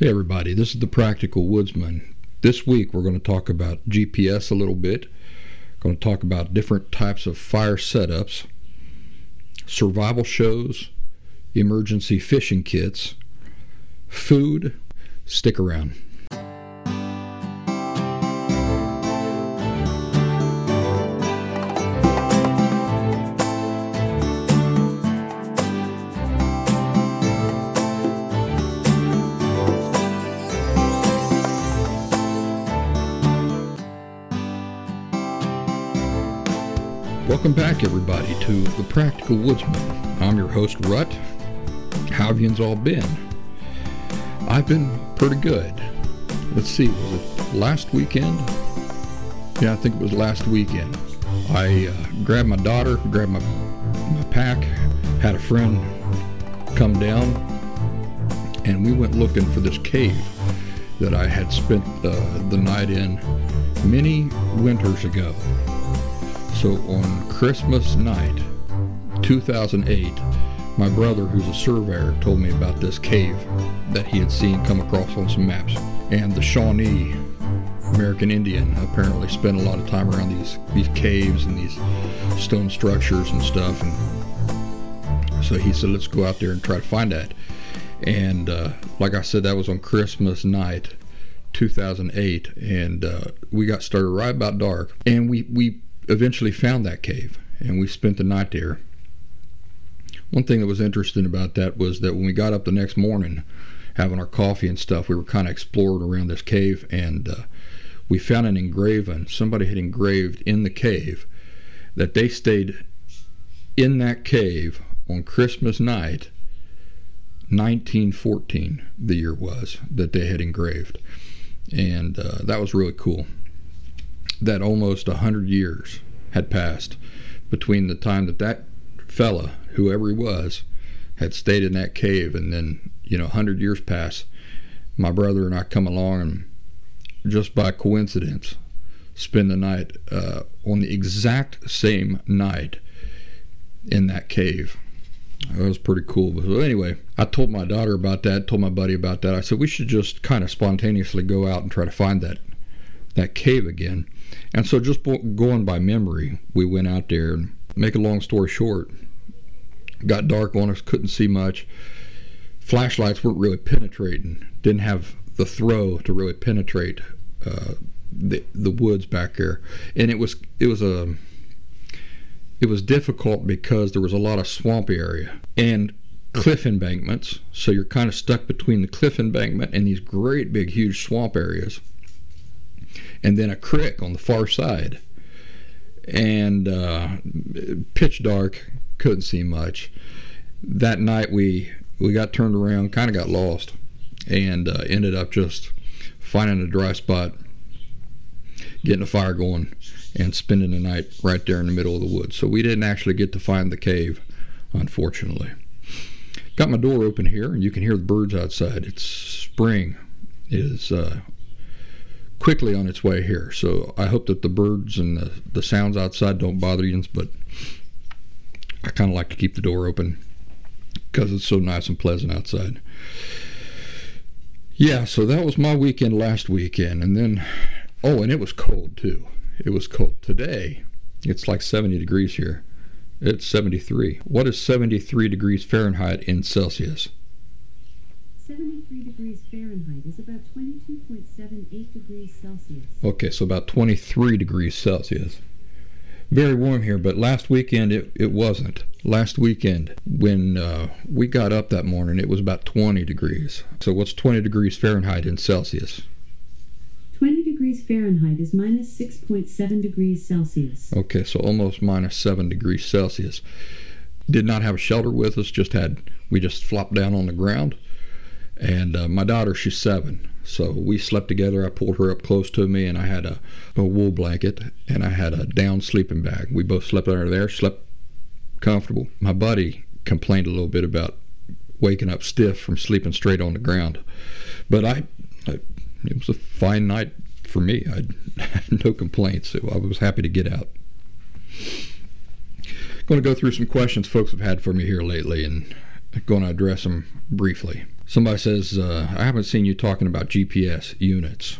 Hey, everybody, this is the Practical Woodsman. This week we're going to talk about GPS a little bit, we're going to talk about different types of fire setups, survival shows, emergency fishing kits, food. Stick around. Back, everybody, to The Practical Woodsman. I'm your host, Rut. How have you all been? I've been pretty good. Let's see, was it last weekend? Yeah, I think it was last weekend. I uh, grabbed my daughter, grabbed my, my pack, had a friend come down, and we went looking for this cave that I had spent uh, the night in many winters ago. So on Christmas night, 2008, my brother, who's a surveyor, told me about this cave that he had seen come across on some maps. And the Shawnee American Indian apparently spent a lot of time around these these caves and these stone structures and stuff. And so he said, let's go out there and try to find that. And uh, like I said, that was on Christmas night, 2008, and uh, we got started right about dark. And we we eventually found that cave and we spent the night there. One thing that was interesting about that was that when we got up the next morning, having our coffee and stuff, we were kind of exploring around this cave and uh, we found an engraving. Somebody had engraved in the cave that they stayed in that cave on Christmas night, 1914, the year was that they had engraved. And uh, that was really cool that almost a hundred years had passed between the time that that fella, whoever he was, had stayed in that cave, and then you know, a hundred years pass. My brother and I come along, and just by coincidence, spend the night uh, on the exact same night in that cave. That was pretty cool. But anyway, I told my daughter about that, told my buddy about that. I said we should just kind of spontaneously go out and try to find that that cave again. And so, just going by memory, we went out there. And make a long story short, got dark on us, couldn't see much. Flashlights weren't really penetrating. Didn't have the throw to really penetrate uh, the the woods back there, and it was it was a it was difficult because there was a lot of swampy area and cliff embankments. So you're kind of stuck between the cliff embankment and these great big huge swamp areas and then a creek on the far side. And uh, pitch dark, couldn't see much. That night we we got turned around, kind of got lost, and uh, ended up just finding a dry spot, getting a fire going, and spending the night right there in the middle of the woods. So we didn't actually get to find the cave, unfortunately. Got my door open here, and you can hear the birds outside. It's spring. It is uh, quickly on its way here. So I hope that the birds and the, the sounds outside don't bother you, but I kind of like to keep the door open because it's so nice and pleasant outside. Yeah, so that was my weekend last weekend. And then, oh, and it was cold too. It was cold. Today, it's like 70 degrees here. It's 73. What is 73 degrees Fahrenheit in Celsius? 73 degrees Fahrenheit is about 22.78 degrees Celsius. Okay, so about 23 degrees Celsius. Very warm here, but last weekend it, it wasn't. Last weekend, when uh, we got up that morning, it was about 20 degrees. So, what's 20 degrees Fahrenheit in Celsius? 20 degrees Fahrenheit is minus 6.7 degrees Celsius. Okay, so almost minus 7 degrees Celsius. Did not have a shelter with us, just had, we just flopped down on the ground and uh, my daughter, she's seven. So we slept together. I pulled her up close to me, and I had a, a wool blanket and I had a down sleeping bag. We both slept under there, slept comfortable. My buddy complained a little bit about waking up stiff from sleeping straight on the ground, but I, I it was a fine night for me. I had no complaints, I was happy to get out. I'm Going to go through some questions folks have had for me here lately, and I'm going to address them briefly. Somebody says, uh, I haven't seen you talking about GPS units.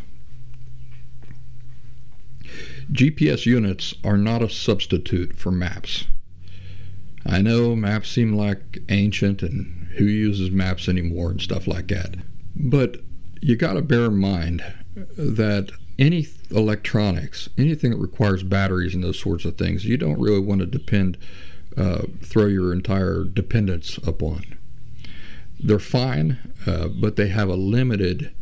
GPS units are not a substitute for maps. I know maps seem like ancient and who uses maps anymore and stuff like that. But you got to bear in mind that any electronics, anything that requires batteries and those sorts of things, you don't really want to depend, uh, throw your entire dependence upon. They're fine, uh, but they have a limited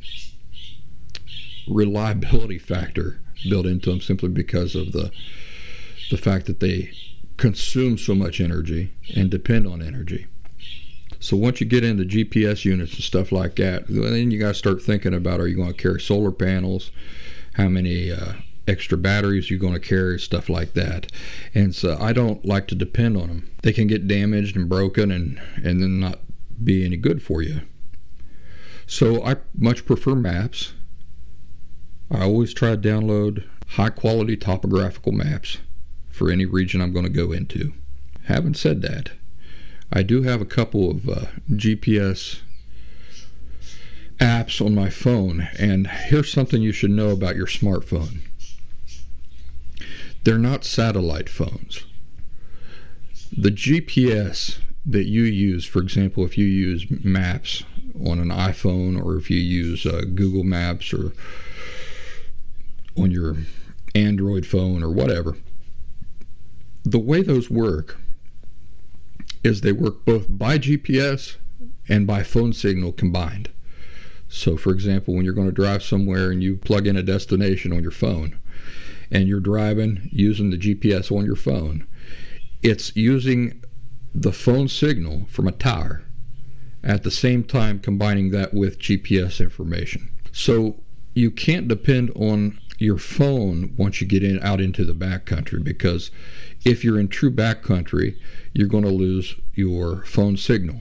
reliability factor built into them simply because of the the fact that they consume so much energy and depend on energy. So once you get into GPS units and stuff like that, then you got to start thinking about: Are you going to carry solar panels? How many uh, extra batteries you're going to carry? Stuff like that. And so I don't like to depend on them. They can get damaged and broken, and and then not be any good for you. So I much prefer maps. I always try to download high quality topographical maps for any region I'm going to go into. Having said that, I do have a couple of uh, GPS apps on my phone, and here's something you should know about your smartphone they're not satellite phones. The GPS that you use, for example, if you use maps on an iPhone or if you use uh, Google Maps or on your Android phone or whatever, the way those work is they work both by GPS and by phone signal combined. So, for example, when you're going to drive somewhere and you plug in a destination on your phone and you're driving using the GPS on your phone, it's using the phone signal from a tower at the same time combining that with GPS information. So, you can't depend on your phone once you get in out into the backcountry because if you're in true backcountry, you're going to lose your phone signal.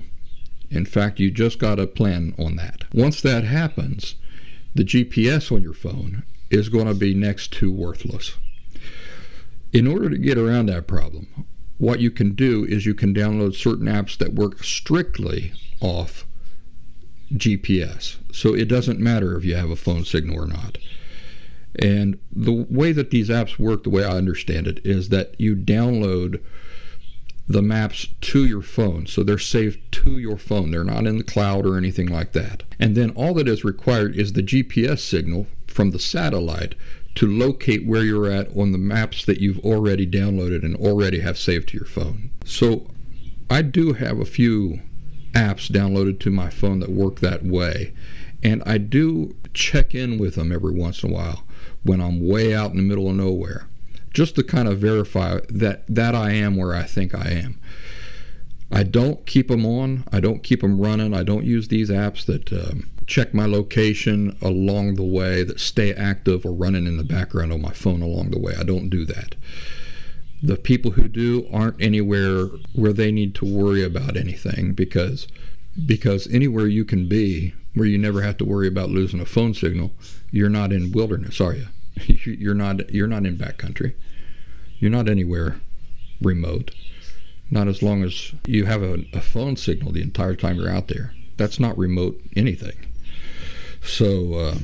In fact, you just got to plan on that. Once that happens, the GPS on your phone is going to be next to worthless. In order to get around that problem, what you can do is you can download certain apps that work strictly off GPS. So it doesn't matter if you have a phone signal or not. And the way that these apps work, the way I understand it, is that you download the maps to your phone. So they're saved to your phone. They're not in the cloud or anything like that. And then all that is required is the GPS signal from the satellite to locate where you're at on the maps that you've already downloaded and already have saved to your phone. So I do have a few apps downloaded to my phone that work that way. And I do check in with them every once in a while when I'm way out in the middle of nowhere, just to kind of verify that that I am where I think I am. I don't keep them on. I don't keep them running. I don't use these apps that um, check my location along the way, that stay active or running in the background on my phone along the way. I don't do that. The people who do aren't anywhere where they need to worry about anything because because anywhere you can be where you never have to worry about losing a phone signal, you're not in wilderness, are you? You're not you're not in backcountry. You're not anywhere remote. Not as long as you have a, a phone signal the entire time you're out there. That's not remote anything. So uh,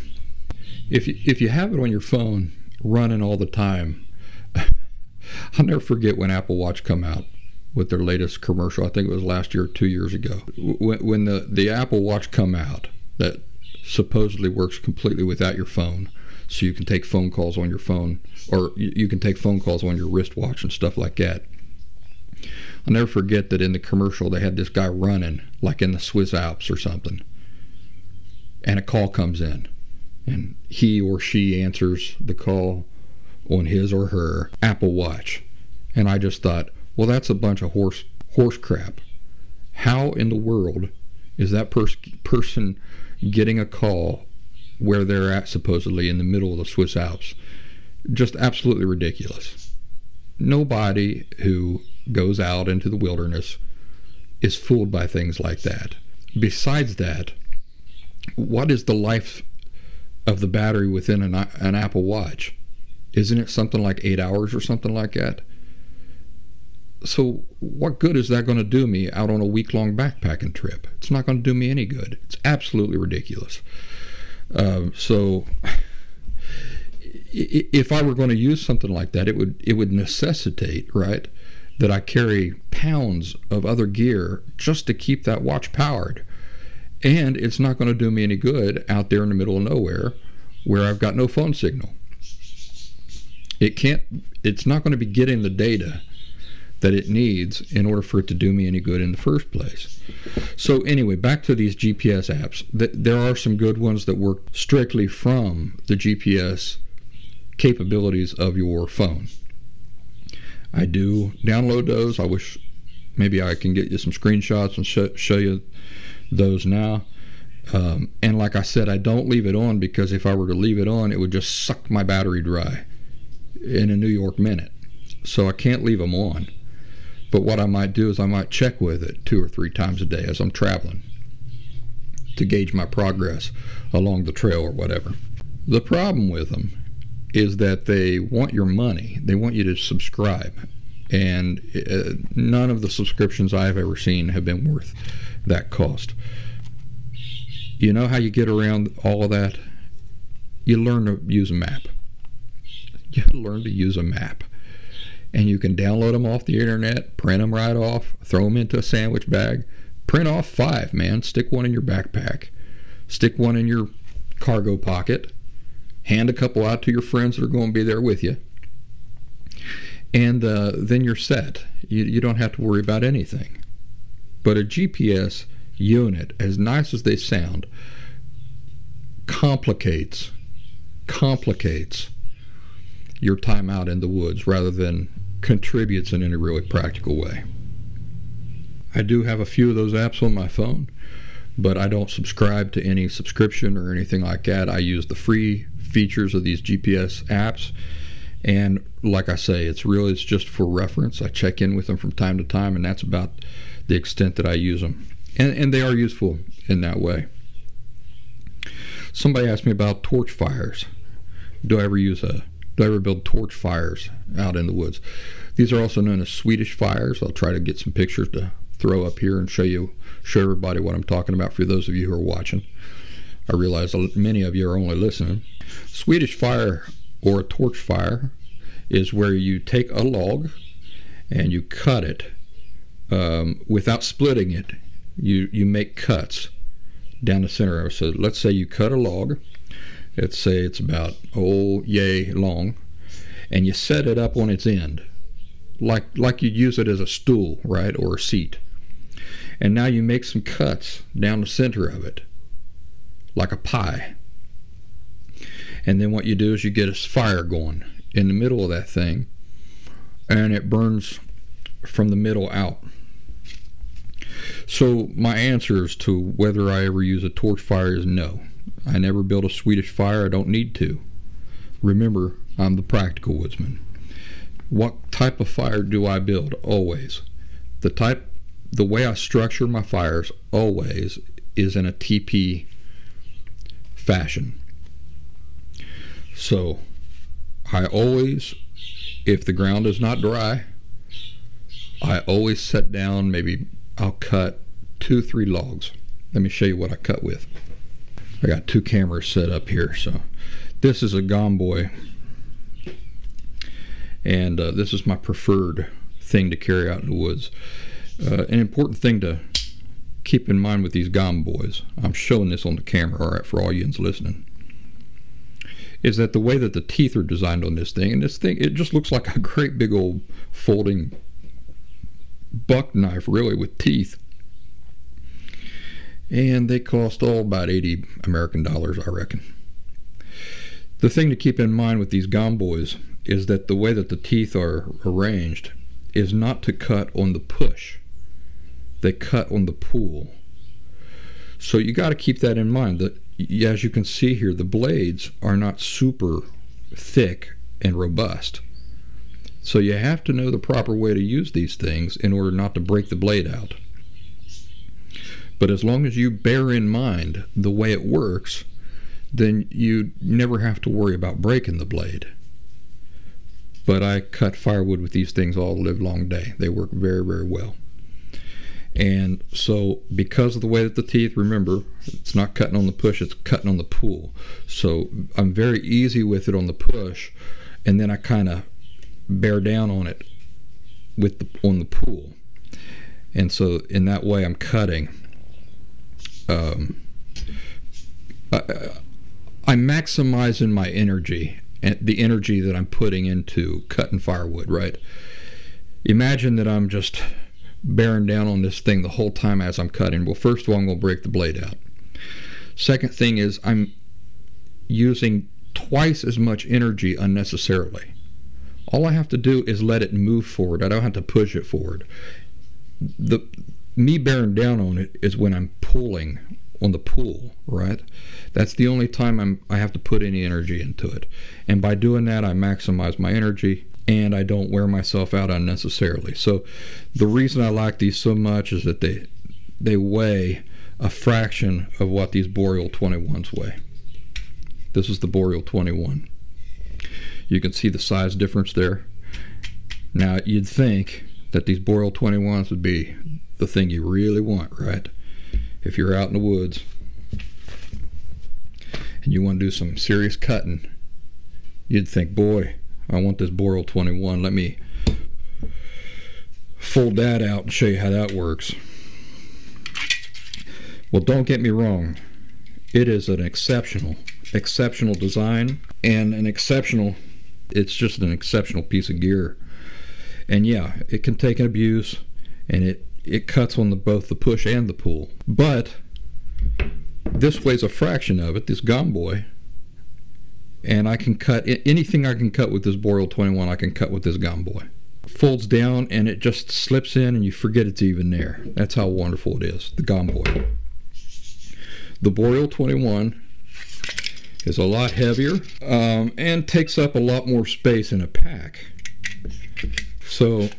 if you, if you have it on your phone running all the time, I'll never forget when Apple Watch come out with their latest commercial. I think it was last year, two years ago. When, when the the Apple Watch come out, that supposedly works completely without your phone, so you can take phone calls on your phone, or you can take phone calls on your wristwatch and stuff like that. I'll never forget that in the commercial they had this guy running like in the Swiss Alps or something, and a call comes in, and he or she answers the call on his or her Apple Watch, and I just thought, well, that's a bunch of horse horse crap. How in the world is that pers- person getting a call where they're at supposedly in the middle of the Swiss Alps? Just absolutely ridiculous. Nobody who goes out into the wilderness is fooled by things like that. Besides that, what is the life of the battery within an, an Apple Watch? Isn't it something like eight hours or something like that? so what good is that going to do me out on a week long backpacking trip? It's not going to do me any good. It's absolutely ridiculous. Um, so if I were going to use something like that, it would it would necessitate right that I carry pounds of other gear just to keep that watch powered, and it's not going to do me any good out there in the middle of nowhere where I've got no phone signal. It can't. It's not going to be getting the data that it needs in order for it to do me any good in the first place. So anyway, back to these GPS apps. There are some good ones that work strictly from the GPS capabilities of your phone. I do download those. I wish maybe I can get you some screenshots and sh- show you those now. Um, and like I said, I don't leave it on because if I were to leave it on, it would just suck my battery dry in a New York minute. So I can't leave them on. But what I might do is I might check with it two or three times a day as I'm traveling to gauge my progress along the trail or whatever. The problem with them is that they want your money. They want you to subscribe. And uh, none of the subscriptions I've ever seen have been worth that cost. You know how you get around all of that? You learn to use a map. You learn to use a map and you can download them off the internet, print them right off, throw them into a sandwich bag, print off five, man. Stick one in your backpack, stick one in your cargo pocket, hand a couple out to your friends that are going to be there with you, and uh, then you're set. You, you don't have to worry about anything. But a GPS unit, as nice as they sound, complicates complicates your time out in the woods rather than contributes in any really practical way. I do have a few of those apps on my phone, but I don't subscribe to any subscription or anything like that. I use the free features of these GPS apps. And like I say, it's really it's just for reference. I check in with them from time to time, and that's about the extent that I use them. And, and they are useful in that way. Somebody asked me about torch fires. Do I ever use a do I ever build torch fires out in the woods? These are also known as Swedish fires. I'll try to get some pictures to throw up here and show you, show everybody what I'm talking about for those of you who are watching. I realize many of you are only listening. Swedish fire or a torch fire is where you take a log and you cut it um, without splitting it. You you make cuts down the center of it. So let's say you cut a log Let's say it's about oh yay long, and you set it up on its end, like like you use it as a stool, right, or a seat. And now you make some cuts down the center of it, like a pie. And then what you do is you get a fire going in the middle of that thing, and it burns from the middle out. So my answers to whether I ever use a torch fire is no. I never built a Swedish fire. I don't need to. Remember, I'm the practical woodsman. What type of fire do I build? Always. The type, the way I structure my fires always is in a TP fashion. So, I always, if the ground is not dry, I always set down, maybe I'll cut two, three logs. Let me show you what I cut with. I got two cameras set up here. So this is a Gomboy, and uh, this is my preferred thing to carry out in the woods. Uh, an important thing to keep in mind with these Gomboys, I'm showing this on the camera, all right, for all you listening, is that the way that the teeth are designed on this thing, and this thing, it just looks like a great big old folding buck knife, really, with teeth and they cost all about 80 American dollars, I reckon. The thing to keep in mind with these Gomboys is that the way that the teeth are arranged is not to cut on the push. They cut on the pull. So you got to keep that in mind that as you can see here the blades are not super thick and robust. So you have to know the proper way to use these things in order not to break the blade out. But as long as you bear in mind the way it works, then you never have to worry about breaking the blade. but I cut firewood with these things all live long day. They work very, very well. And so, because of the way that the teeth, remember, it's not cutting on the push, it's cutting on the pull. So, I'm very easy with it on the push, and then I kind of bear down on it with the, on the pull. And so, in that way, I'm cutting. Um, I, I'm maximizing my energy and the energy that I'm putting into cutting firewood, right? Imagine that I'm just bearing down on this thing the whole time as I'm cutting. Well, first of all, I'm going to break the blade out. Second thing is I'm using twice as much energy unnecessarily. All I have to do is let it move forward. I don't have to push it forward. The me bearing down on it is when I'm pulling on the pull, right? That's the only time I'm I have to put any energy into it. And by doing that, I maximize my energy and I don't wear myself out unnecessarily. So the reason I like these so much is that they they weigh a fraction of what these Boreal 21s weigh. This is the Boreal 21. You can see the size difference there. Now you'd think that these Boreal 21s would be the thing you really want, right? If you're out in the woods and you want to do some serious cutting, you'd think, boy, I want this Boreal 21. Let me fold that out and show you how that works. Well, don't get me wrong. It is an exceptional, exceptional design and an exceptional, it's just an exceptional piece of gear. And yeah, it can take an abuse and it, it cuts on the, both the push and the pull. But this weighs a fraction of it, this Gomboy and I can cut anything I can cut with this Boreal 21 I can cut with this Gomboy. Folds down and it just slips in and you forget it's even there. That's how wonderful it is, the Gomboy. The Boreal 21 is a lot heavier um, and takes up a lot more space in a pack. So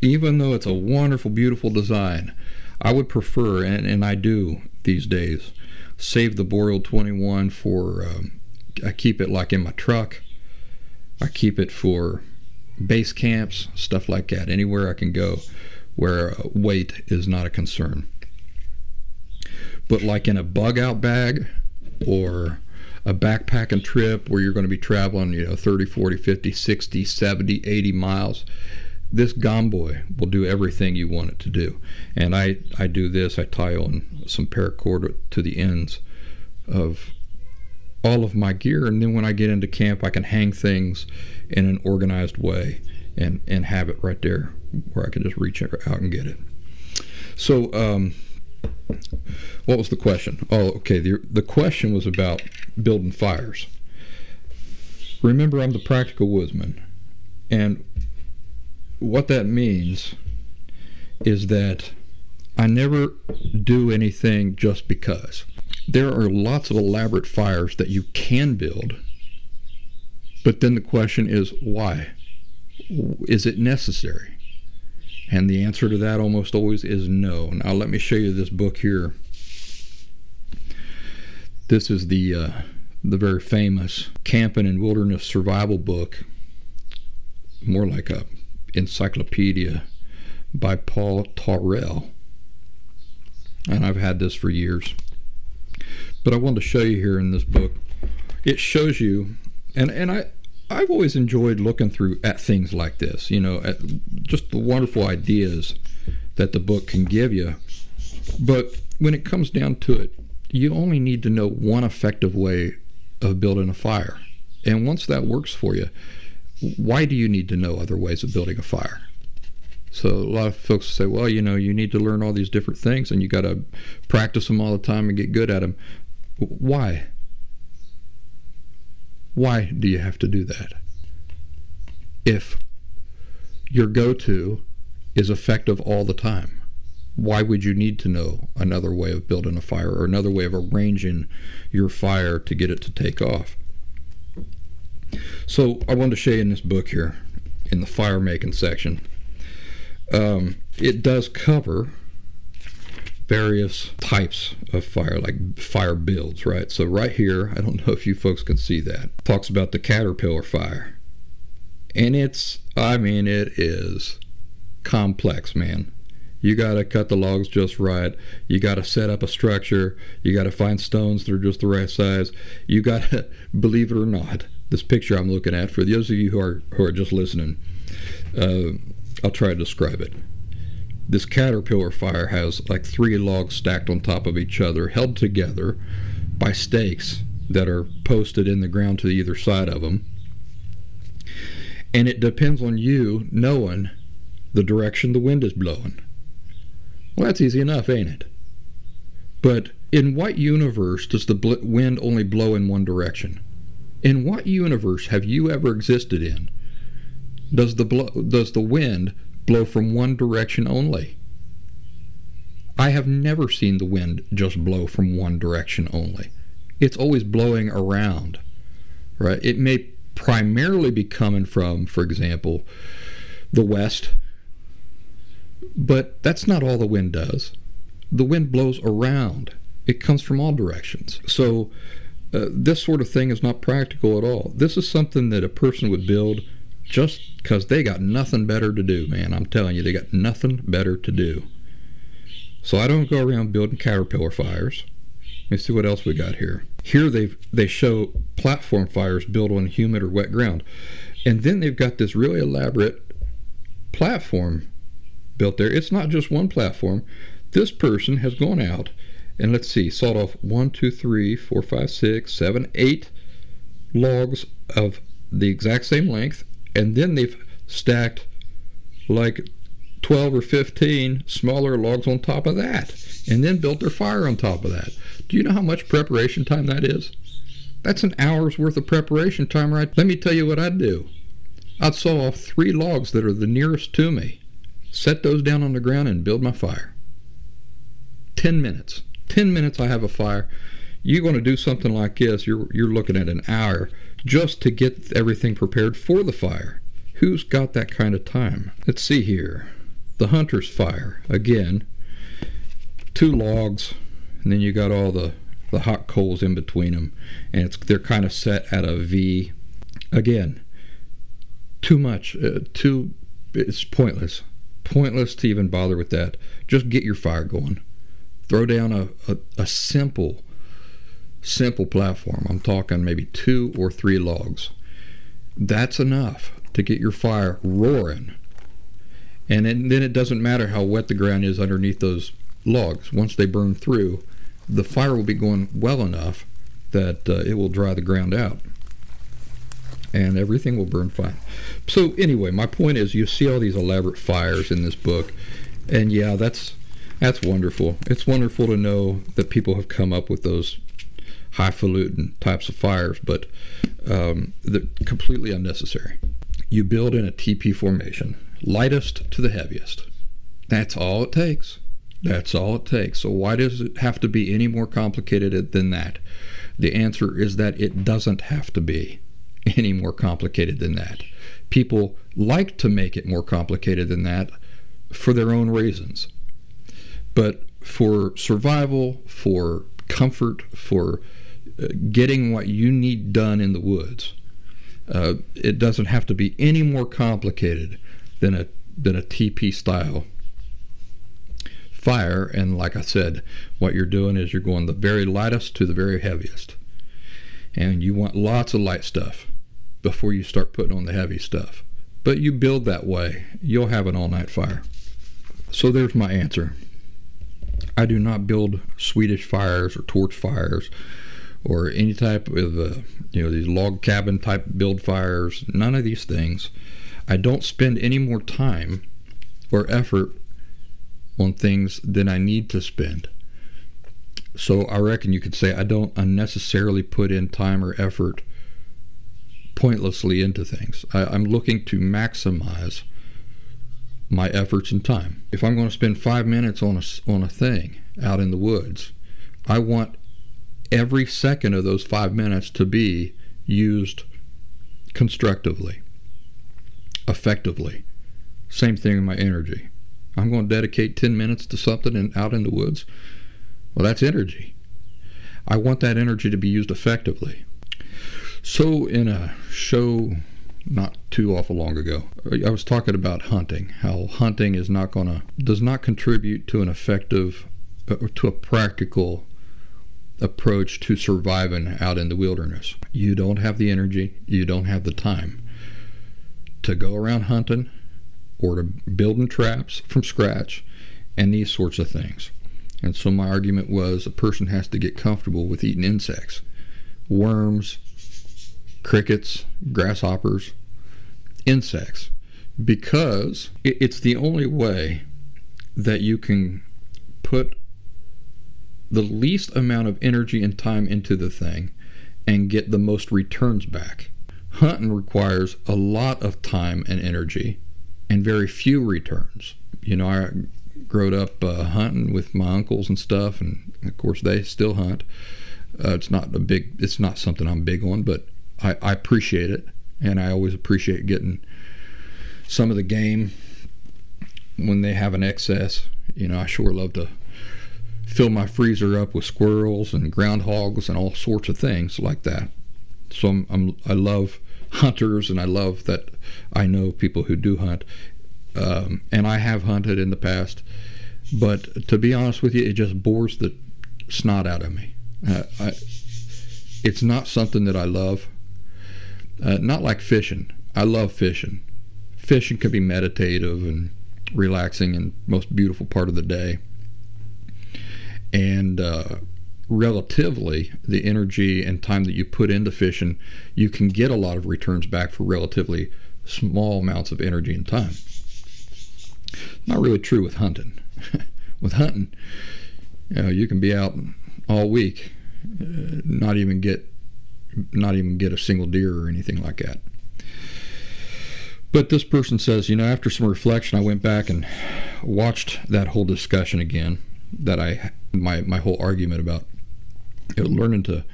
even though it's a wonderful, beautiful design, I would prefer, and, and I do these days, save the Boreal 21 for um, I keep it like in my truck. I keep it for base camps, stuff like that, anywhere I can go where weight is not a concern. But like in a bug out bag or a backpacking trip where you're going to be traveling, you know, 30, 40, 50, 60, 70, 80 miles, this Gomboy will do everything you want it to do. And I, I do this, I tie on some paracord to the ends of all of my gear and then when I get into camp I can hang things in an organized way and and have it right there where I can just reach out and get it. So um, what was the question? Oh, okay. The the question was about building fires. Remember, I'm the practical woodsman, and what that means is that I never do anything just because there are lots of elaborate fires that you can build, but then the question is why? Is it necessary? And the answer to that almost always is no. Now, let me show you this book here. This is the uh, the very famous Camping and Wilderness Survival book, more like a encyclopedia by Paul Tawrell. And I've had this for years. But I wanted to show you here in this book. It shows you, and and I I've always enjoyed looking through at things like this. You know, at just the wonderful ideas that the book can give you. But when it comes down to it, you only need to know one effective way of building a fire. And once that works for you, why do you need to know other ways of building a fire? So a lot of folks say, well, you know, you need to learn all these different things and you got to practice them all the time and get good at them. Why? Why do you have to do that? If your go to is effective all the time, why would you need to know another way of building a fire or another way of arranging your fire to get it to take off? So I wanted to show you in this book here, in the fire making section, um, it does cover various types of fire, like fire builds, right? So right here, I don't know if you folks can see that, talks about the caterpillar fire. And it's, I mean, it is complex, man. You got to cut the logs just right. You got to set up a structure. You got to find stones that are just the right size. You got to, believe it or not, this picture I'm looking at, for those of you who are, who are just listening, uh, I'll try to describe it. This caterpillar fire has like three logs stacked on top of each other, held together by stakes that are posted in the ground to either side of them. And it depends on you knowing the direction the wind is blowing. Well, that's easy enough, ain't it? But in what universe does the wind only blow in one direction? In what universe have you ever existed in? Does the blow, does the wind blow from one direction only? I have never seen the wind just blow from one direction only. It's always blowing around, right? It may primarily be coming from, for example, the west, but that's not all the wind does. The wind blows around. It comes from all directions. So uh, this sort of thing is not practical at all. This is something that a person would build just because they got nothing better to do, man. I'm telling you, they got nothing better to do. So I don't go around building caterpillar fires. Let me see what else we got here. Here they they show platform fires built on humid or wet ground, and then they've got this really elaborate platform built there. It's not just one platform. This person has gone out and let's see, sawed off one, two, three, four, five, six, seven, eight logs of the exact same length, and then they've stacked like 12 or 15 smaller logs on top of that, and then built their fire on top of that. Do you know how much preparation time that is? That's an hour's worth of preparation time, right? Let me tell you what I'd do. I'd saw off three logs that are the nearest to me, set those down on the ground, and build my fire. 10 minutes. 10 minutes I have a fire. You're going to do something like this, you're, you're looking at an hour just to get everything prepared for the fire. Who's got that kind of time? Let's see here. The hunter's fire. Again, two logs, and then you got all the, the hot coals in between them, and it's they're kind of set at a V. Again, too much. Uh, too. It's pointless. Pointless to even bother with that. Just get your fire going. Throw down a, a, a simple, simple platform. I'm talking maybe two or three logs. That's enough to get your fire roaring. And then it doesn't matter how wet the ground is underneath those logs. Once they burn through, the fire will be going well enough that uh, it will dry the ground out and everything will burn fine. So anyway, my point is you see all these elaborate fires in this book and yeah, that's that's wonderful. It's wonderful to know that people have come up with those highfalutin types of fires, but um, they're completely unnecessary. You build in a TP formation, lightest to the heaviest. That's all it takes. That's all it takes. So, why does it have to be any more complicated than that? The answer is that it doesn't have to be any more complicated than that. People like to make it more complicated than that for their own reasons. But for survival, for comfort, for uh, getting what you need done in the woods, uh, it doesn't have to be any more complicated than a than a TP style fire. And like I said, what you're doing is you're going the very lightest to the very heaviest, and you want lots of light stuff before you start putting on the heavy stuff. But you build that way, you'll have an all night fire. So there's my answer. I do not build Swedish fires or torch fires or any type of uh, you know these log cabin type build fires. None of these things. I don't spend any more time or effort on things than I need to spend. So I reckon you could say I don't unnecessarily put in time or effort pointlessly into things. I, I'm looking to maximize my efforts and time. If I'm going to spend five minutes on a, on a thing out in the woods, I want every second of those five minutes to be used constructively, effectively. Same thing with my energy. I'm going to dedicate 10 minutes to something and out in the woods. Well, that's energy. I want that energy to be used effectively. So, in a show not too awful long ago. I was talking about hunting, how hunting is not going to, does not contribute to an effective, uh, to a practical approach to surviving out in the wilderness. You don't have the energy, you don't have the time to go around hunting or to building traps from scratch and these sorts of things. And so my argument was a person has to get comfortable with eating insects, worms, crickets, grasshoppers, insects, because it's the only way that you can put the least amount of energy and time into the thing and get the most returns back. Hunting requires a lot of time and energy and very few returns. You know, I growed up uh, hunting with my uncles and stuff, and of course they still hunt. Uh, it's not a big, it's not something I'm big on, but I, I appreciate it, and I always appreciate getting some of the game when they have an excess. You know, I sure love to fill my freezer up with squirrels and groundhogs and all sorts of things like that. So I'm, I'm i love hunters and I love that I know people who do hunt. Um, and I have hunted in the past, but to be honest with you, it just bores the snot out of me. Uh, I, it's not something that I love. Uh, not like fishing. I love fishing. Fishing can be meditative and relaxing and most beautiful part of the day and uh, relatively the energy and time that you put into fishing, you can get a lot of returns back for relatively small amounts of energy and time. Not really true with hunting. with hunting, you, know, you can be out all week, uh, not even get not even get a single deer or anything like that. But this person says, you know, after some reflection, I went back and watched that whole discussion again that I my my whole argument about you know, learning to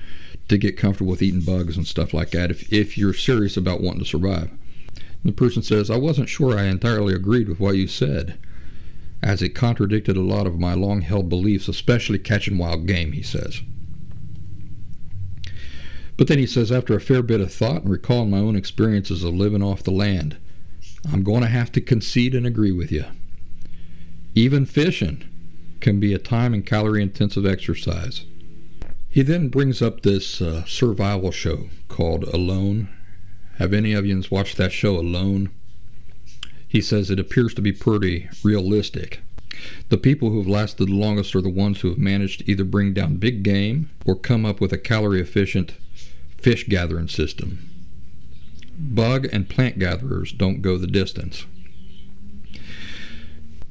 to get comfortable with eating bugs and stuff like that if if you're serious about wanting to survive. The person says, "I wasn't sure I entirely agreed with what you said." As it contradicted a lot of my long held beliefs, especially catching wild game, he says. But then he says, after a fair bit of thought and recalling my own experiences of living off the land, I'm going to have to concede and agree with you. Even fishing can be a time and calorie intensive exercise. He then brings up this uh, survival show called Alone. Have any of you watched that show Alone? He says it appears to be pretty realistic. The people who have lasted the longest are the ones who have managed to either bring down big game or come up with a calorie efficient fish gathering system. Bug and plant gatherers don't go the distance.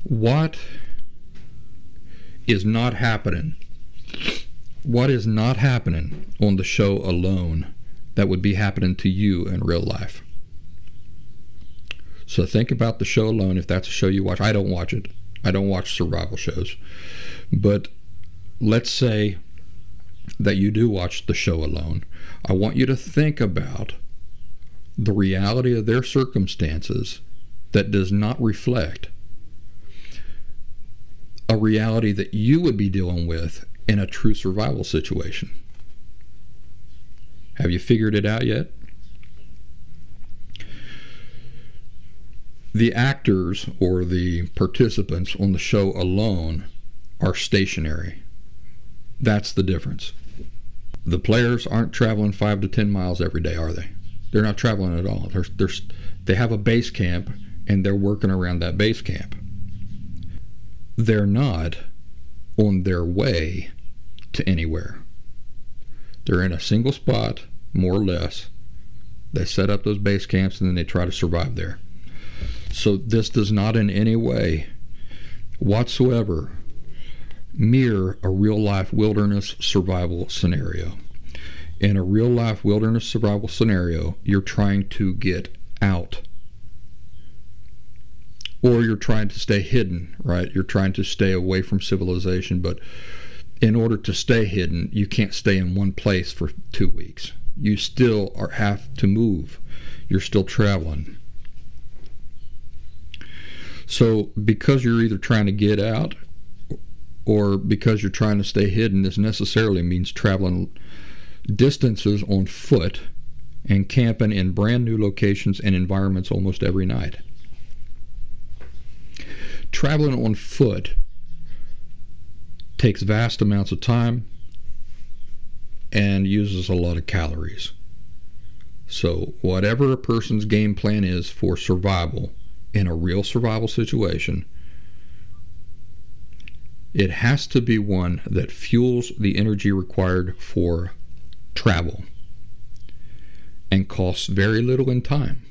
What is not happening. What is not happening on the show alone that would be happening to you in real life? So think about the show alone if that's a show you watch. I don't watch it. I don't watch survival shows. But let's say that you do watch the show alone. I want you to think about the reality of their circumstances that does not reflect a reality that you would be dealing with in a true survival situation. Have you figured it out yet? The actors or the participants on the show alone are stationary. That's the difference. The players aren't traveling five to ten miles every day, are they? They're not traveling at all. They're, they're, they have a base camp and they're working around that base camp they're not on their way to anywhere. They're in a single spot, more or less. They set up those base camps and then they try to survive there. So this does not in any way whatsoever mirror a real life wilderness survival scenario. In a real life wilderness survival scenario, you're trying to get out or you're trying to stay hidden, right? You're trying to stay away from civilization, but in order to stay hidden, you can't stay in one place for two weeks. You still are, have to move. You're still traveling. So, because you're either trying to get out or because you're trying to stay hidden, this necessarily means traveling distances on foot and camping in brand new locations and environments almost every night. Traveling on foot takes vast amounts of time and uses a lot of calories. So, whatever a person's game plan is for survival in a real survival situation, it has to be one that fuels the energy required for travel and costs very little in time.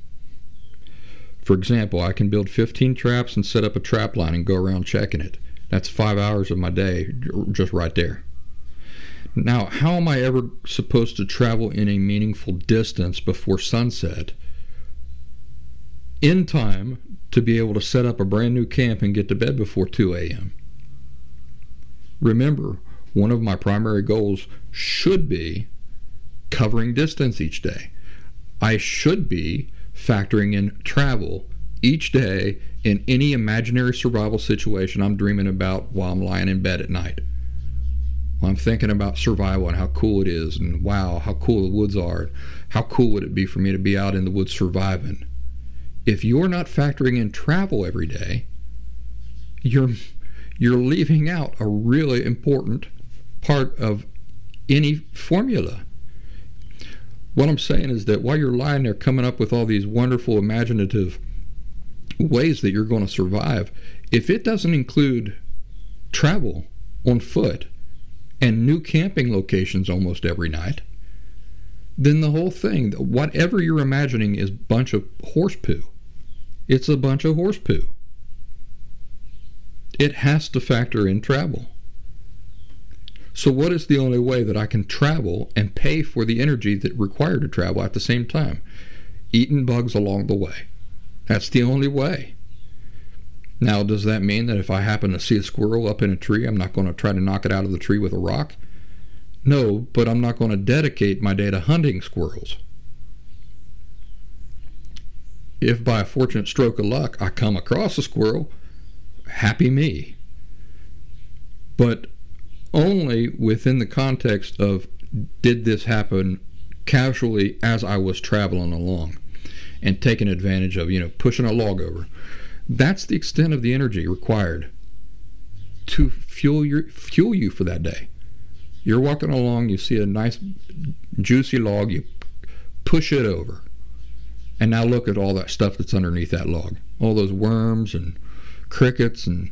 For example, I can build 15 traps and set up a trap line and go around checking it. That's five hours of my day just right there. Now, how am I ever supposed to travel in a meaningful distance before sunset in time to be able to set up a brand new camp and get to bed before 2 a.m.? Remember, one of my primary goals should be covering distance each day. I should be factoring in travel each day in any imaginary survival situation I'm dreaming about while I'm lying in bed at night. I'm thinking about survival and how cool it is, and wow, how cool the woods are. How cool would it be for me to be out in the woods surviving? If you're not factoring in travel every day, you're you're leaving out a really important part of any formula. What I'm saying is that while you're lying there coming up with all these wonderful imaginative ways that you're going to survive, if it doesn't include travel on foot, and new camping locations almost every night, then the whole thing, whatever you're imagining, is a bunch of horse poo. It's a bunch of horse poo. It has to factor in travel. So, what is the only way that I can travel and pay for the energy that required to travel at the same time? Eating bugs along the way. That's the only way. Now, does that mean that if I happen to see a squirrel up in a tree, I'm not going to try to knock it out of the tree with a rock? No, but I'm not going to dedicate my day to hunting squirrels. If by a fortunate stroke of luck I come across a squirrel, happy me. But only within the context of did this happen casually as I was traveling along and taking advantage of, you know, pushing a log over. That's the extent of the energy required to fuel your fuel you for that day. You're walking along, you see a nice juicy log, you push it over. And now look at all that stuff that's underneath that log. All those worms and crickets and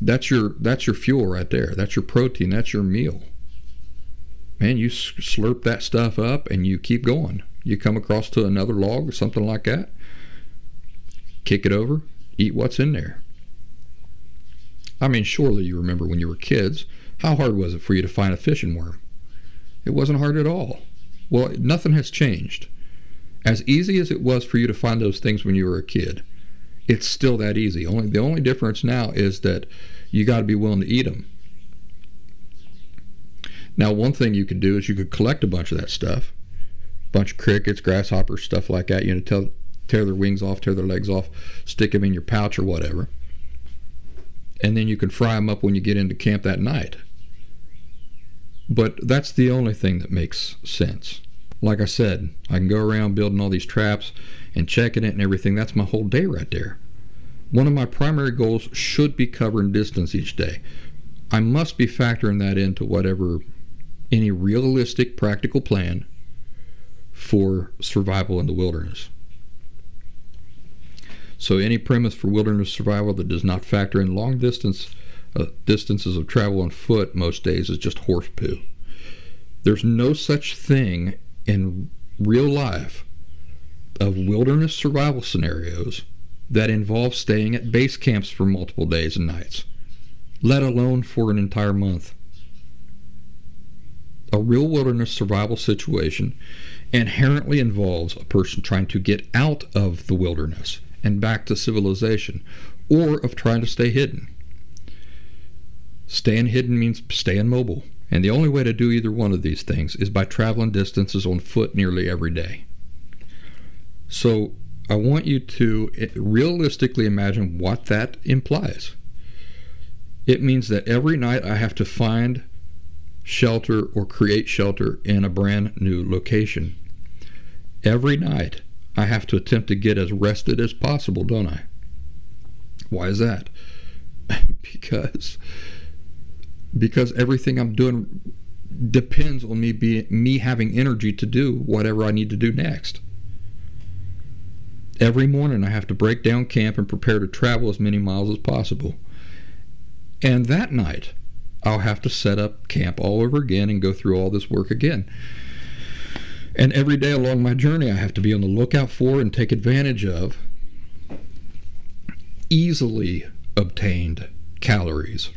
that's your that's your fuel right there. That's your protein, that's your meal. Man, you slurp that stuff up and you keep going. You come across to another log or something like that kick it over, eat what's in there. I mean, surely you remember when you were kids, how hard was it for you to find a fishing worm? It wasn't hard at all. Well, nothing has changed. As easy as it was for you to find those things when you were a kid, it's still that easy. Only the only difference now is that you got to be willing to eat them. Now, one thing you could do is you could collect a bunch of that stuff, bunch of crickets, grasshoppers, stuff like that. You know, tell tear their wings off, tear their legs off, stick them in your pouch or whatever. And then you can fry them up when you get into camp that night. But that's the only thing that makes sense. Like I said, I can go around building all these traps and checking it and everything. That's my whole day right there. One of my primary goals should be covering distance each day. I must be factoring that into whatever any realistic, practical plan for survival in the wilderness. So any premise for wilderness survival that does not factor in long distance uh, distances of travel on foot most days is just horse poo. There's no such thing in real life of wilderness survival scenarios that involve staying at base camps for multiple days and nights, let alone for an entire month. A real wilderness survival situation inherently involves a person trying to get out of the wilderness and back to civilization, or of trying to stay hidden. Staying hidden means staying mobile, and the only way to do either one of these things is by traveling distances on foot nearly every day. So I want you to eh, realistically imagine what that implies. It means that every night I have to find shelter or create shelter in a brand new location every night I have to attempt to get as rested as possible, don't I? Why is that? because because everything I'm doing depends on me being me having energy to do whatever I need to do next. Every morning I have to break down camp and prepare to travel as many miles as possible. And that night I'll have to set up camp all over again and go through all this work again. And every day along my journey I have to be on the lookout for and take advantage of easily obtained calories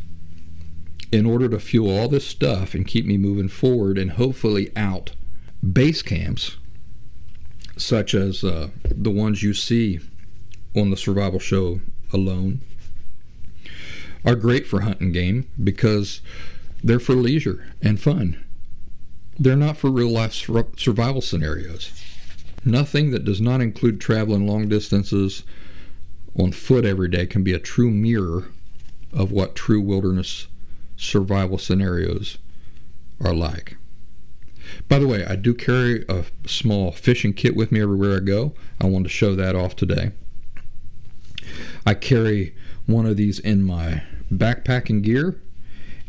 in order to fuel all this stuff and keep me moving forward and hopefully out base camps such as uh, the ones you see on the survival show alone are great for hunting game because they're for leisure and fun they're not for real life survival scenarios nothing that does not include traveling long distances on foot every day can be a true mirror of what true wilderness survival scenarios are like. By the way, I do carry a small fishing kit with me everywhere I go. I wanted to show that off today. I carry one of these in my backpacking gear,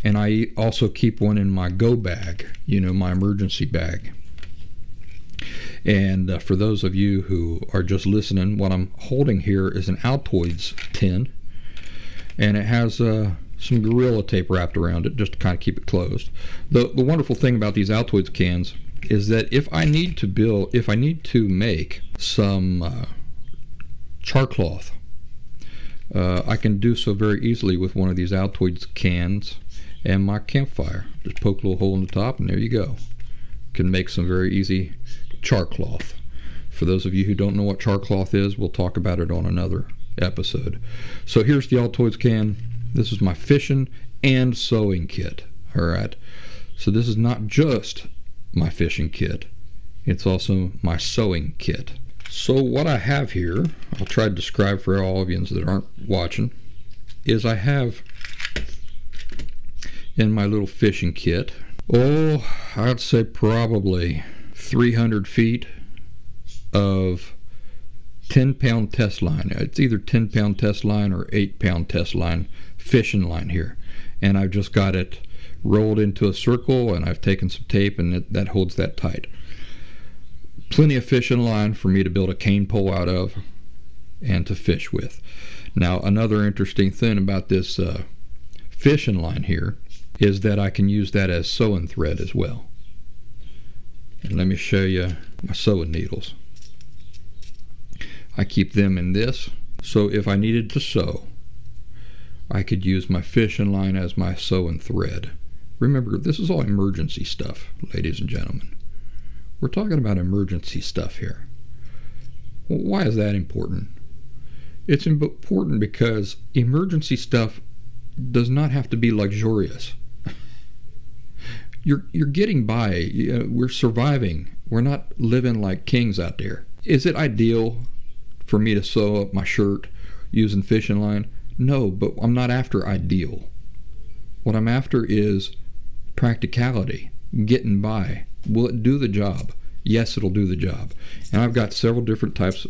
and I also keep one in my go bag, you know, my emergency bag. And uh, for those of you who are just listening, what I'm holding here is an Altoids tin, and it has uh, some Gorilla Tape wrapped around it just to kind of keep it closed. The, the wonderful thing about these Altoids cans is that if I need to build, if I need to make some uh, char cloth, uh, I can do so very easily with one of these Altoids cans and my campfire. Just poke a little hole in the top, and there you go. Can make some very easy char cloth. For those of you who don't know what char cloth is, we'll talk about it on another episode. So here's the Altoids can. This is my fishing and sewing kit. All right. So this is not just my fishing kit. It's also my sewing kit. So what I have here, I'll try to describe for all of you that aren't watching, is I have in my little fishing kit, oh, I'd say probably 300 feet of 10 pound test line. It's either 10 pound test line or 8 pound test line, fishing line here. And I've just got it rolled into a circle and I've taken some tape and it, that holds that tight. Plenty of fishing line for me to build a cane pole out of and to fish with. Now, another interesting thing about this uh, fishing line here is that I can use that as sewing thread as well. And let me show you my sewing needles. I keep them in this. So if I needed to sew, I could use my fishing line as my sewing thread. Remember, this is all emergency stuff, ladies and gentlemen. We're talking about emergency stuff here. Well, why is that important? It's important because emergency stuff does not have to be luxurious you're you're getting by. we're surviving. We're not living like kings out there. Is it ideal for me to sew up my shirt using fishing line? No, but I'm not after ideal. What I'm after is practicality, getting by. Will it do the job? Yes, it'll do the job. And I've got several different types,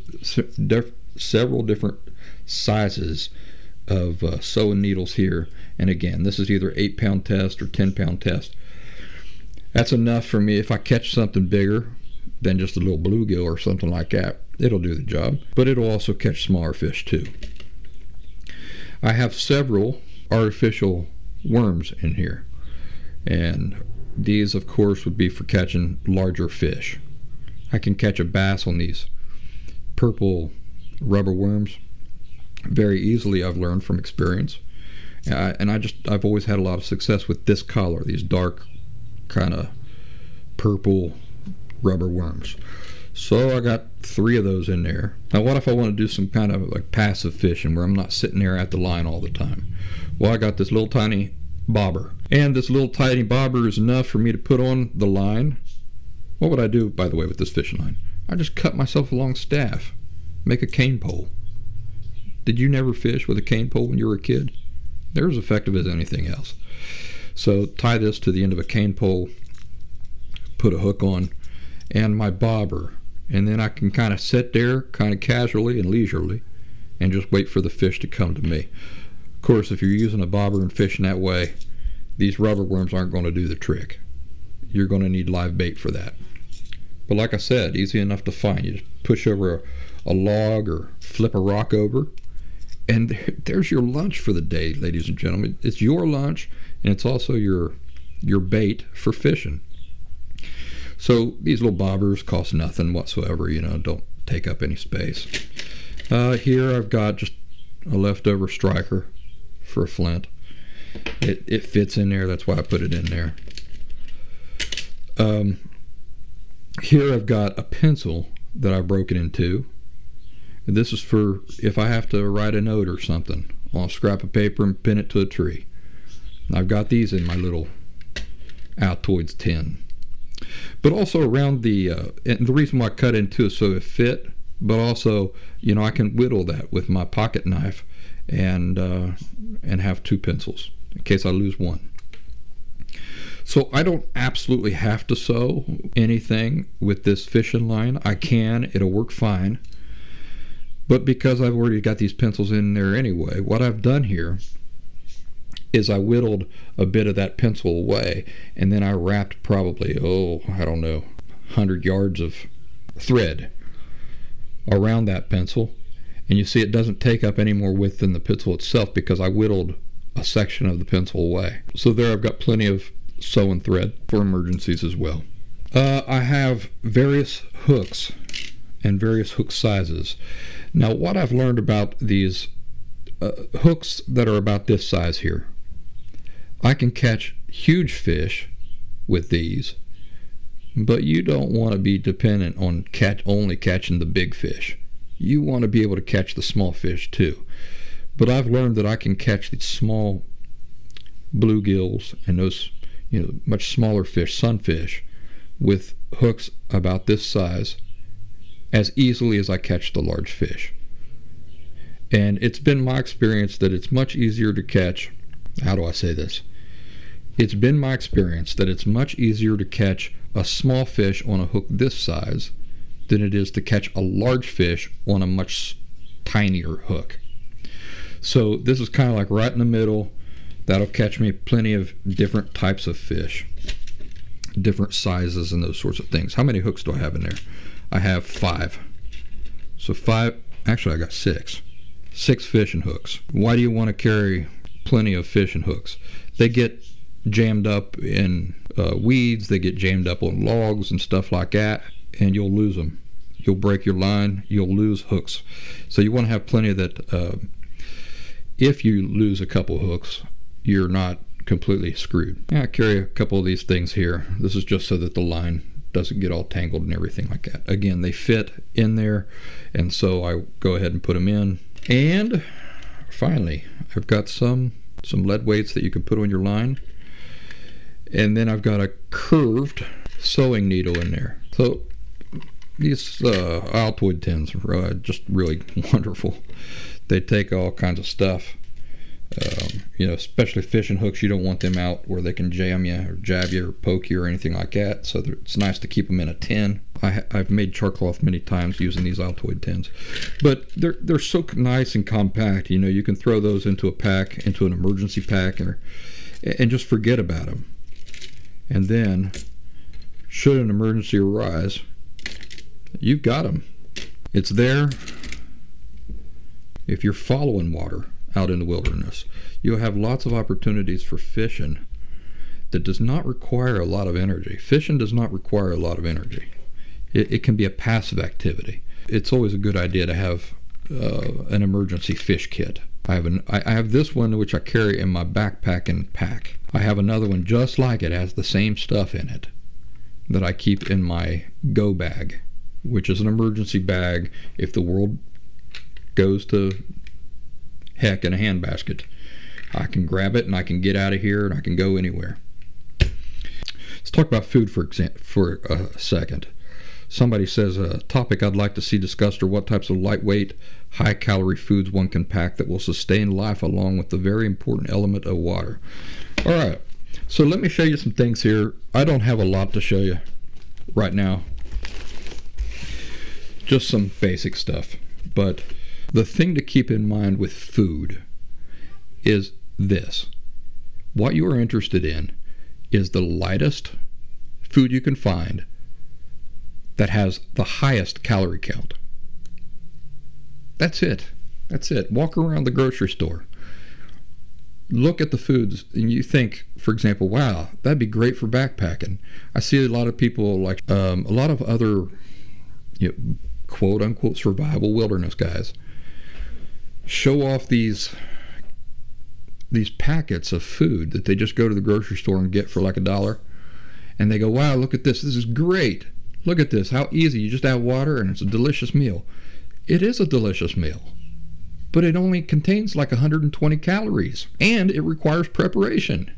several different sizes of uh, sewing needles here. And again, this is either 8 pound test or 10 pound test. That's enough for me. If I catch something bigger than just a little bluegill or something like that, it'll do the job. But it'll also catch smaller fish too. I have several artificial worms in here. And these, of course, would be for catching larger fish. I can catch a bass on these purple rubber worms very easily, I've learned from experience. Uh, and I just, I've always had a lot of success with this color, these dark kind of purple rubber worms. So I got three of those in there. Now, what if I want to do some kind of like passive fishing where I'm not sitting there at the line all the time? Well, I got this little tiny bobber. And this little tiny bobber is enough for me to put on the line. What would I do, by the way, with this fishing line? I just cut myself a long staff, make a cane pole. Did you never fish with a cane pole when you were a kid? They're as effective as anything else. So tie this to the end of a cane pole, put a hook on, and my bobber and then I can kind of sit there, kind of casually and leisurely, and just wait for the fish to come to me. Of course, if you're using a bobber and fishing that way, these rubber worms aren't going to do the trick. You're going to need live bait for that. But like I said, easy enough to find. You just push over a, a log or flip a rock over, and there, there's your lunch for the day, ladies and gentlemen. It's your lunch, and it's also your your bait for fishing. So these little bobbers cost nothing whatsoever. You know, don't take up any space. Uh, here I've got just a leftover striker for a flint. It, it fits in there. That's why I put it in there. Um, here I've got a pencil that I've broken in two. This is for if I have to write a note or something on a scrap of paper and pin it to a tree. I've got these in my little Altoids tin. But also around the, uh, and the reason why I cut into it so it fit, but also, you know, I can whittle that with my pocket knife and, uh, and have two pencils in case I lose one. So I don't absolutely have to sew anything with this fishing line. I can, it'll work fine. But because I've already got these pencils in there anyway, what I've done here is I whittled a bit of that pencil away and then I wrapped probably, oh, I don't know, 100 yards of thread around that pencil. And you see it doesn't take up any more width than the pencil itself because I whittled a section of the pencil away. So there I've got plenty of sewing thread for emergencies as well. Uh, I have various hooks and various hook sizes. Now, what I've learned about these uh, hooks that are about this size here, I can catch huge fish with these, but you don't want to be dependent on catch only catching the big fish. You want to be able to catch the small fish too. But I've learned that I can catch these small bluegills and those you know much smaller fish, sunfish, with hooks about this size as easily as I catch the large fish. And it's been my experience that it's much easier to catch. How do I say this? It's been my experience that it's much easier to catch a small fish on a hook this size than it is to catch a large fish on a much tinier hook. So this is kind of like right in the middle. That'll catch me plenty of different types of fish, different sizes, and those sorts of things. How many hooks do I have in there? I have five. So five, actually, I got six. Six fishing hooks. Why do you want to carry plenty of fishing hooks? They get jammed up in uh, weeds, they get jammed up on logs and stuff like that, and you'll lose them. You'll break your line, you'll lose hooks. So you want to have plenty of that. Uh, if you lose a couple hooks, you're not completely screwed. I carry a couple of these things here. This is just so that the line doesn't get all tangled and everything like that. Again, they fit in there, and so I go ahead and put them in. And finally, I've got some some lead weights that you can put on your line. And then I've got a curved sewing needle in there. So these uh, Altoid tins are uh, just really wonderful. They take all kinds of stuff um, you know, especially fishing hooks, you don't want them out where they can jam you or jab you or poke you or anything like that. So it's nice to keep them in a tin. I, have made charcloth many times using these Altoid tins, but they're they're so nice and compact. You know, you can throw those into a pack, into an emergency pack, or and just forget about them. And then, should an emergency arise, you've got them. It's there if you're following water out in the wilderness. You'll have lots of opportunities for fishing that does not require a lot of energy. Fishing does not require a lot of energy. It, it can be a passive activity. It's always a good idea to have uh, an emergency fish kit. I have an I have this one which I carry in my backpack and pack. I have another one just like it, has the same stuff in it that I keep in my go bag, which is an emergency bag if the world goes to heck in a handbasket. I can grab it and I can get out of here and I can go anywhere. Let's talk about food for example, for a second. Somebody says a topic I'd like to see discussed are what types of lightweight, high calorie foods one can pack that will sustain life along with the very important element of water. All right, so let me show you some things here. I don't have a lot to show you right now. just some basic stuff. But the thing to keep in mind with food is this what you are interested in is the lightest food you can find that has the highest calorie count. That's it. That's it. Walk around the grocery store. Look at the foods and you think, for example, wow, that'd be great for backpacking. I see a lot of people like um, a lot of other you know, quote unquote survival wilderness guys show off these these packets of food that they just go to the grocery store and get for like a dollar. And they go wow look at this. This is great. Look at this. How easy. You just add water and it's a delicious meal. It is a delicious meal but it only contains like 120 calories and it requires preparation.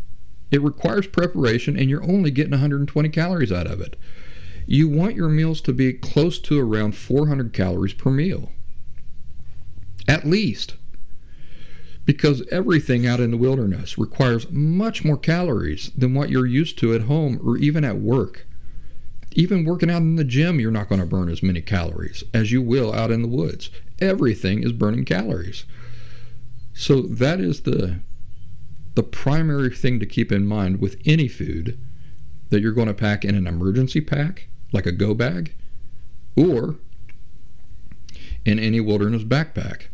It requires preparation and you're only getting 120 calories out of it. You want your meals to be close to around 400 calories per meal at least because everything out in the wilderness requires much more calories than what you're used to at home or even at work. Even working out in the gym, you're not going to burn as many calories as you will out in the woods. Everything is burning calories. So that is the the primary thing to keep in mind with any food that you're going to pack in an emergency pack, like a go bag, or in any wilderness backpack.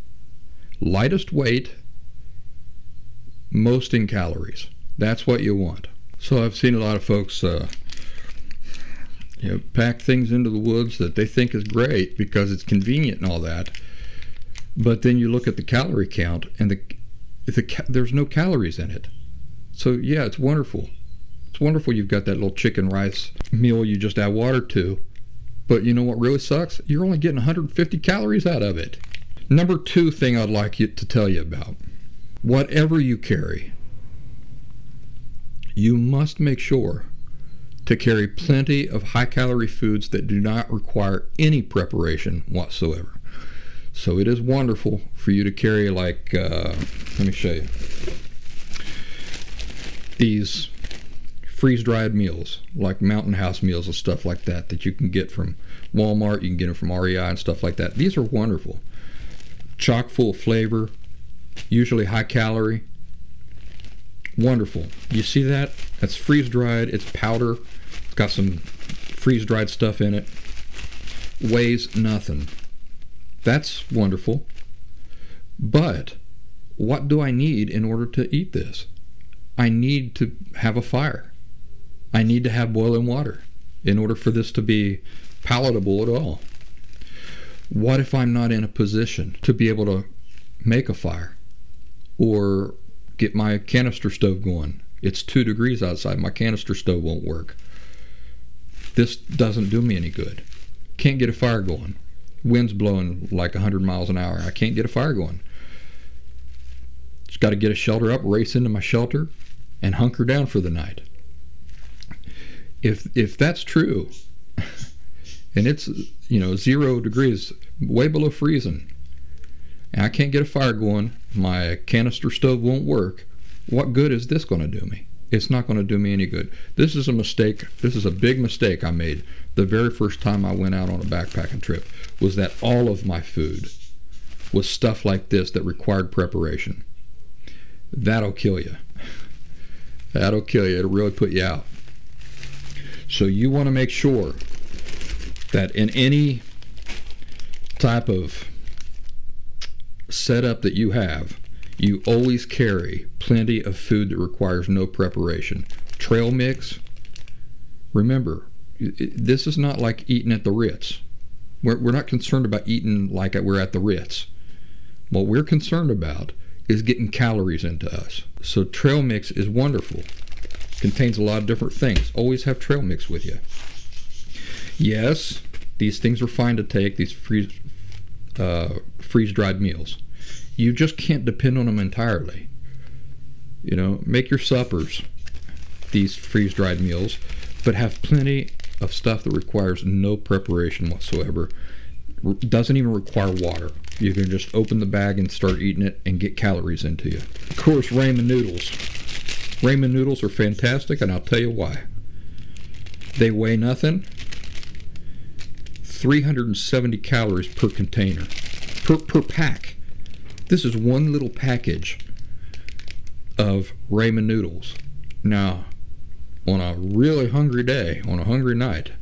Lightest weight most in calories. That's what you want. So I've seen a lot of folks, uh, you know, pack things into the woods that they think is great because it's convenient and all that. But then you look at the calorie count, and the, the there's no calories in it. So yeah, it's wonderful. It's wonderful you've got that little chicken rice meal you just add water to. But you know what really sucks? You're only getting 150 calories out of it. Number two thing I'd like you to tell you about whatever you carry, you must make sure to carry plenty of high calorie foods that do not require any preparation whatsoever. So it is wonderful for you to carry, like, uh, let me show you these freeze dried meals, like Mountain House meals and stuff like that, that you can get from Walmart, you can get them from REI and stuff like that. These are wonderful. Chock full of flavor, usually high calorie. Wonderful. You see that? That's freeze dried. It's powder. It's got some freeze dried stuff in it. Weighs nothing. That's wonderful. But what do I need in order to eat this? I need to have a fire. I need to have boiling water in order for this to be palatable at all. What if I'm not in a position to be able to make a fire? or get my canister stove going. It's two degrees outside. My canister stove won't work. This doesn't do me any good. Can't get a fire going. Wind's blowing like 100 miles an hour. I can't get a fire going. Just got to get a shelter up, race into my shelter, and hunker down for the night. If if that's true, and it's you know zero degrees, way below freezing, and I can't get a fire going, my canister stove won't work, what good is this going to do me? It's not going to do me any good. This is a mistake. This is a big mistake I made the very first time I went out on a backpacking trip was that all of my food was stuff like this that required preparation. That'll kill you. That'll kill you. It'll really put you out. So you want to make sure that in any type of setup that you have, you always carry plenty of food that requires no preparation. Trail mix, remember, this is not like eating at the Ritz. We're, we're not concerned about eating like we're at the Ritz. What we're concerned about is getting calories into us. So trail mix is wonderful. Contains a lot of different things. Always have trail mix with you. Yes, these things are fine to take. These freeze uh, freeze dried meals. You just can't depend on them entirely. You know, make your suppers these freeze dried meals, but have plenty of stuff that requires no preparation whatsoever. Doesn't even require water. You can just open the bag and start eating it and get calories into you. Of course, ramen noodles. Ramen noodles are fantastic, and I'll tell you why. They weigh nothing, 370 calories per container, per, per pack. This is one little package of ramen noodles. Now, on a really hungry day, on a hungry night,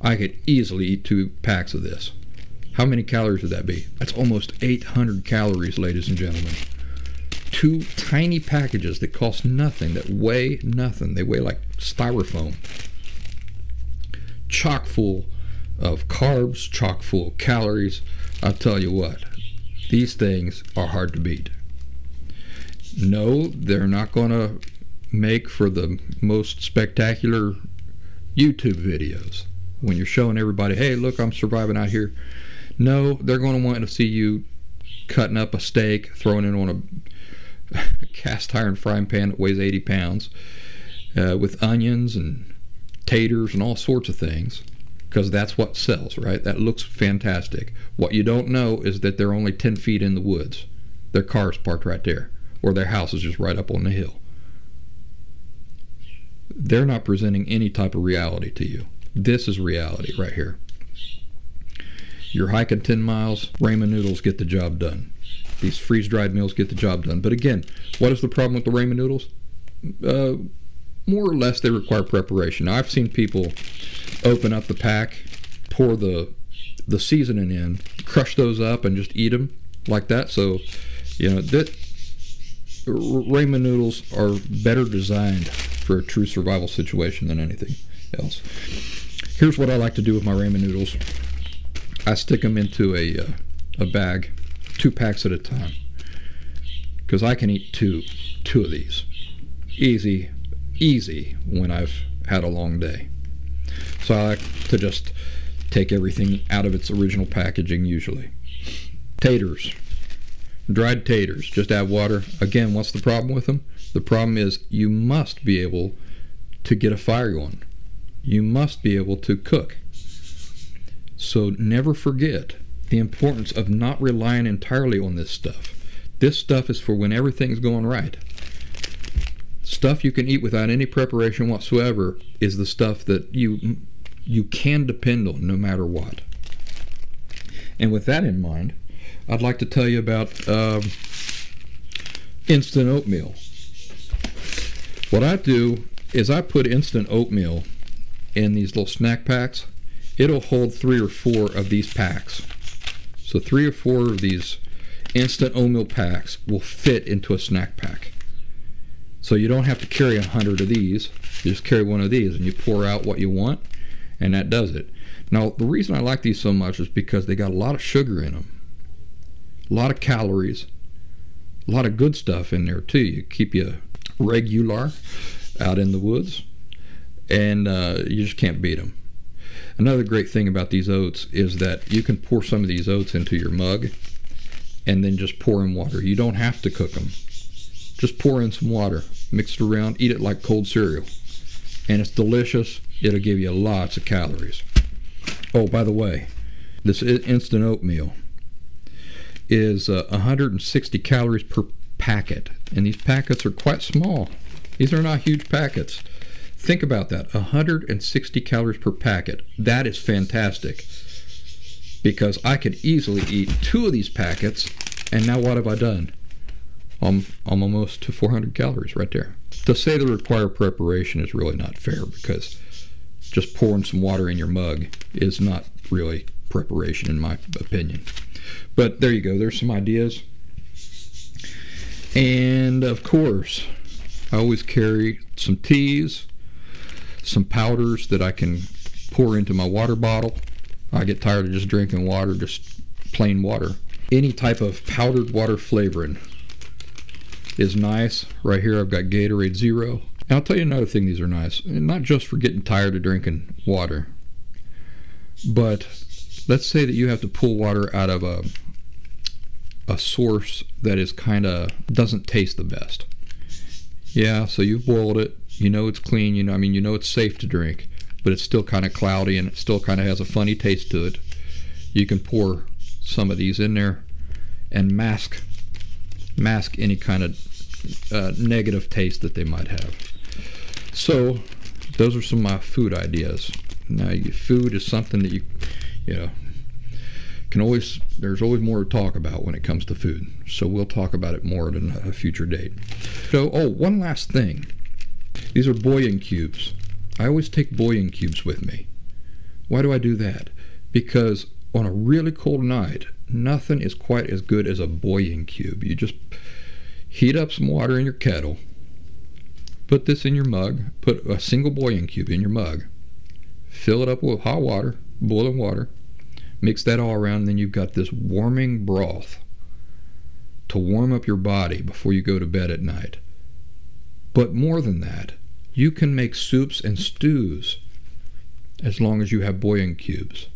I could easily eat two packs of this. How many calories would that be? That's almost 800 calories, ladies and gentlemen. Two tiny packages that cost nothing, that weigh nothing. They weigh like styrofoam. Chock full of carbs, chock full of calories. I'll tell you what, these things are hard to beat. No, they're not going to make for the most spectacular YouTube videos when you're showing everybody, hey, look, I'm surviving out here. No, they're going to want to see you cutting up a steak, throwing it on a cast iron frying pan that weighs 80 pounds uh, with onions and taters and all sorts of things because that's what sells, right? That looks fantastic. What you don't know is that they're only 10 feet in the woods. Their car is parked right there, or their house is just right up on the hill. They're not presenting any type of reality to you. This is reality right here. You're hiking 10 miles, ramen noodles get the job done. These freeze dried meals get the job done. But again, what is the problem with the ramen noodles? Uh, more or less, they require preparation. I've seen people open up the pack, pour the the seasoning in, crush those up, and just eat them like that. So, you know, that ramen noodles are better designed for a true survival situation than anything else. Here's what I like to do with my ramen noodles. I stick them into a uh, a bag, two packs at a time, because I can eat two two of these, easy, easy when I've had a long day. So I like to just take everything out of its original packaging usually. Taters, dried taters, just add water. Again, what's the problem with them? The problem is you must be able to get a fire going. You must be able to cook. So never forget the importance of not relying entirely on this stuff. This stuff is for when everything's going right. Stuff you can eat without any preparation whatsoever is the stuff that you you can depend on no matter what. And with that in mind, I'd like to tell you about uh, instant oatmeal. What I do is I put instant oatmeal in these little snack packs. It'll hold three or four of these packs. So three or four of these instant oatmeal packs will fit into a snack pack. So you don't have to carry a hundred of these. You just carry one of these and you pour out what you want and that does it. Now, the reason I like these so much is because they got a lot of sugar in them, a lot of calories, a lot of good stuff in there too. You keep you regular out in the woods, and uh, you just can't beat them. Another great thing about these oats is that you can pour some of these oats into your mug and then just pour in water. You don't have to cook them. Just pour in some water, mix it around, eat it like cold cereal. And it's delicious it'll give you lots of calories. Oh, by the way, this instant oatmeal is uh, 160 calories per packet, and these packets are quite small. These are not huge packets. Think about that 160 calories per packet. That is fantastic because I could easily eat two of these packets, and now what have I done? I'm, almost to 400 calories right there. To say the required preparation is really not fair because just pouring some water in your mug is not really preparation, in my opinion. But there you go, there's some ideas. And of course, I always carry some teas, some powders that I can pour into my water bottle. I get tired of just drinking water, just plain water. Any type of powdered water flavoring is nice. Right here, I've got Gatorade Zero. And I'll tell you another thing these are nice. And not just for getting tired of drinking water, but let's say that you have to pull water out of a a source that is kind of doesn't taste the best. Yeah, so you've boiled it, you know it's clean, you know I mean you know it's safe to drink, but it's still kind of cloudy and it still kind of has a funny taste to it. You can pour some of these in there and mask mask any kind of uh, negative taste that they might have. So, those are some of my food ideas. Now, food is something that you you know, can always there's always more to talk about when it comes to food. So we'll talk about it more at a future date. So oh, one last thing. These are bouillon cubes. I always take bouillon cubes with me. Why do I do that? Because on a really cold night, nothing is quite as good as a bouillon cube. You just heat up some water in your kettle, put this in your mug, put a single bouillon cube in your mug, fill it up with hot water, boiling water, mix that all around, and then you've got this warming broth to warm up your body before you go to bed at night. But more than that, you can make soups and stews as long as you have bouillon cubes.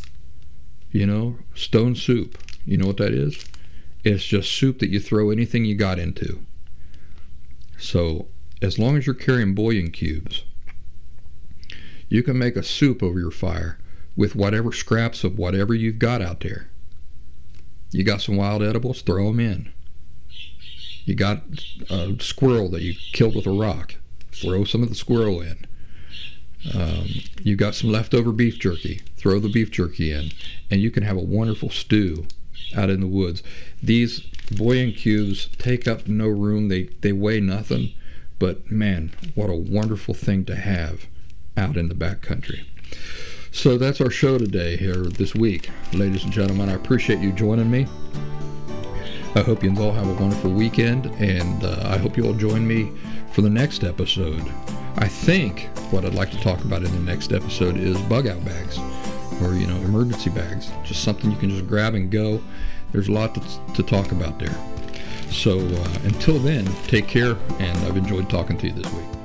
You know, stone soup. You know what that is? It's just soup that you throw anything you got into. So, as long as you're carrying bouillon cubes, you can make a soup over your fire with whatever scraps of whatever you've got out there. You got some wild edibles, throw them in. You got a squirrel that you killed with a rock, throw some of the squirrel in. Um, you got some leftover beef jerky, throw the beef jerky in, and you can have a wonderful stew out in the woods. These bouillon cubes take up no room, they, they weigh nothing, but man, what a wonderful thing to have out in the back country. So that's our show today here this week. Ladies and gentlemen, I appreciate you joining me. I hope you all have a wonderful weekend, and uh, I hope you all join me for the next episode. I think what I'd like to talk about in the next episode is bug out bags or, you know, emergency bags. Just something you can just grab and go. There's a lot to, to talk about there. So uh, until then, take care, and I've enjoyed talking to you this week.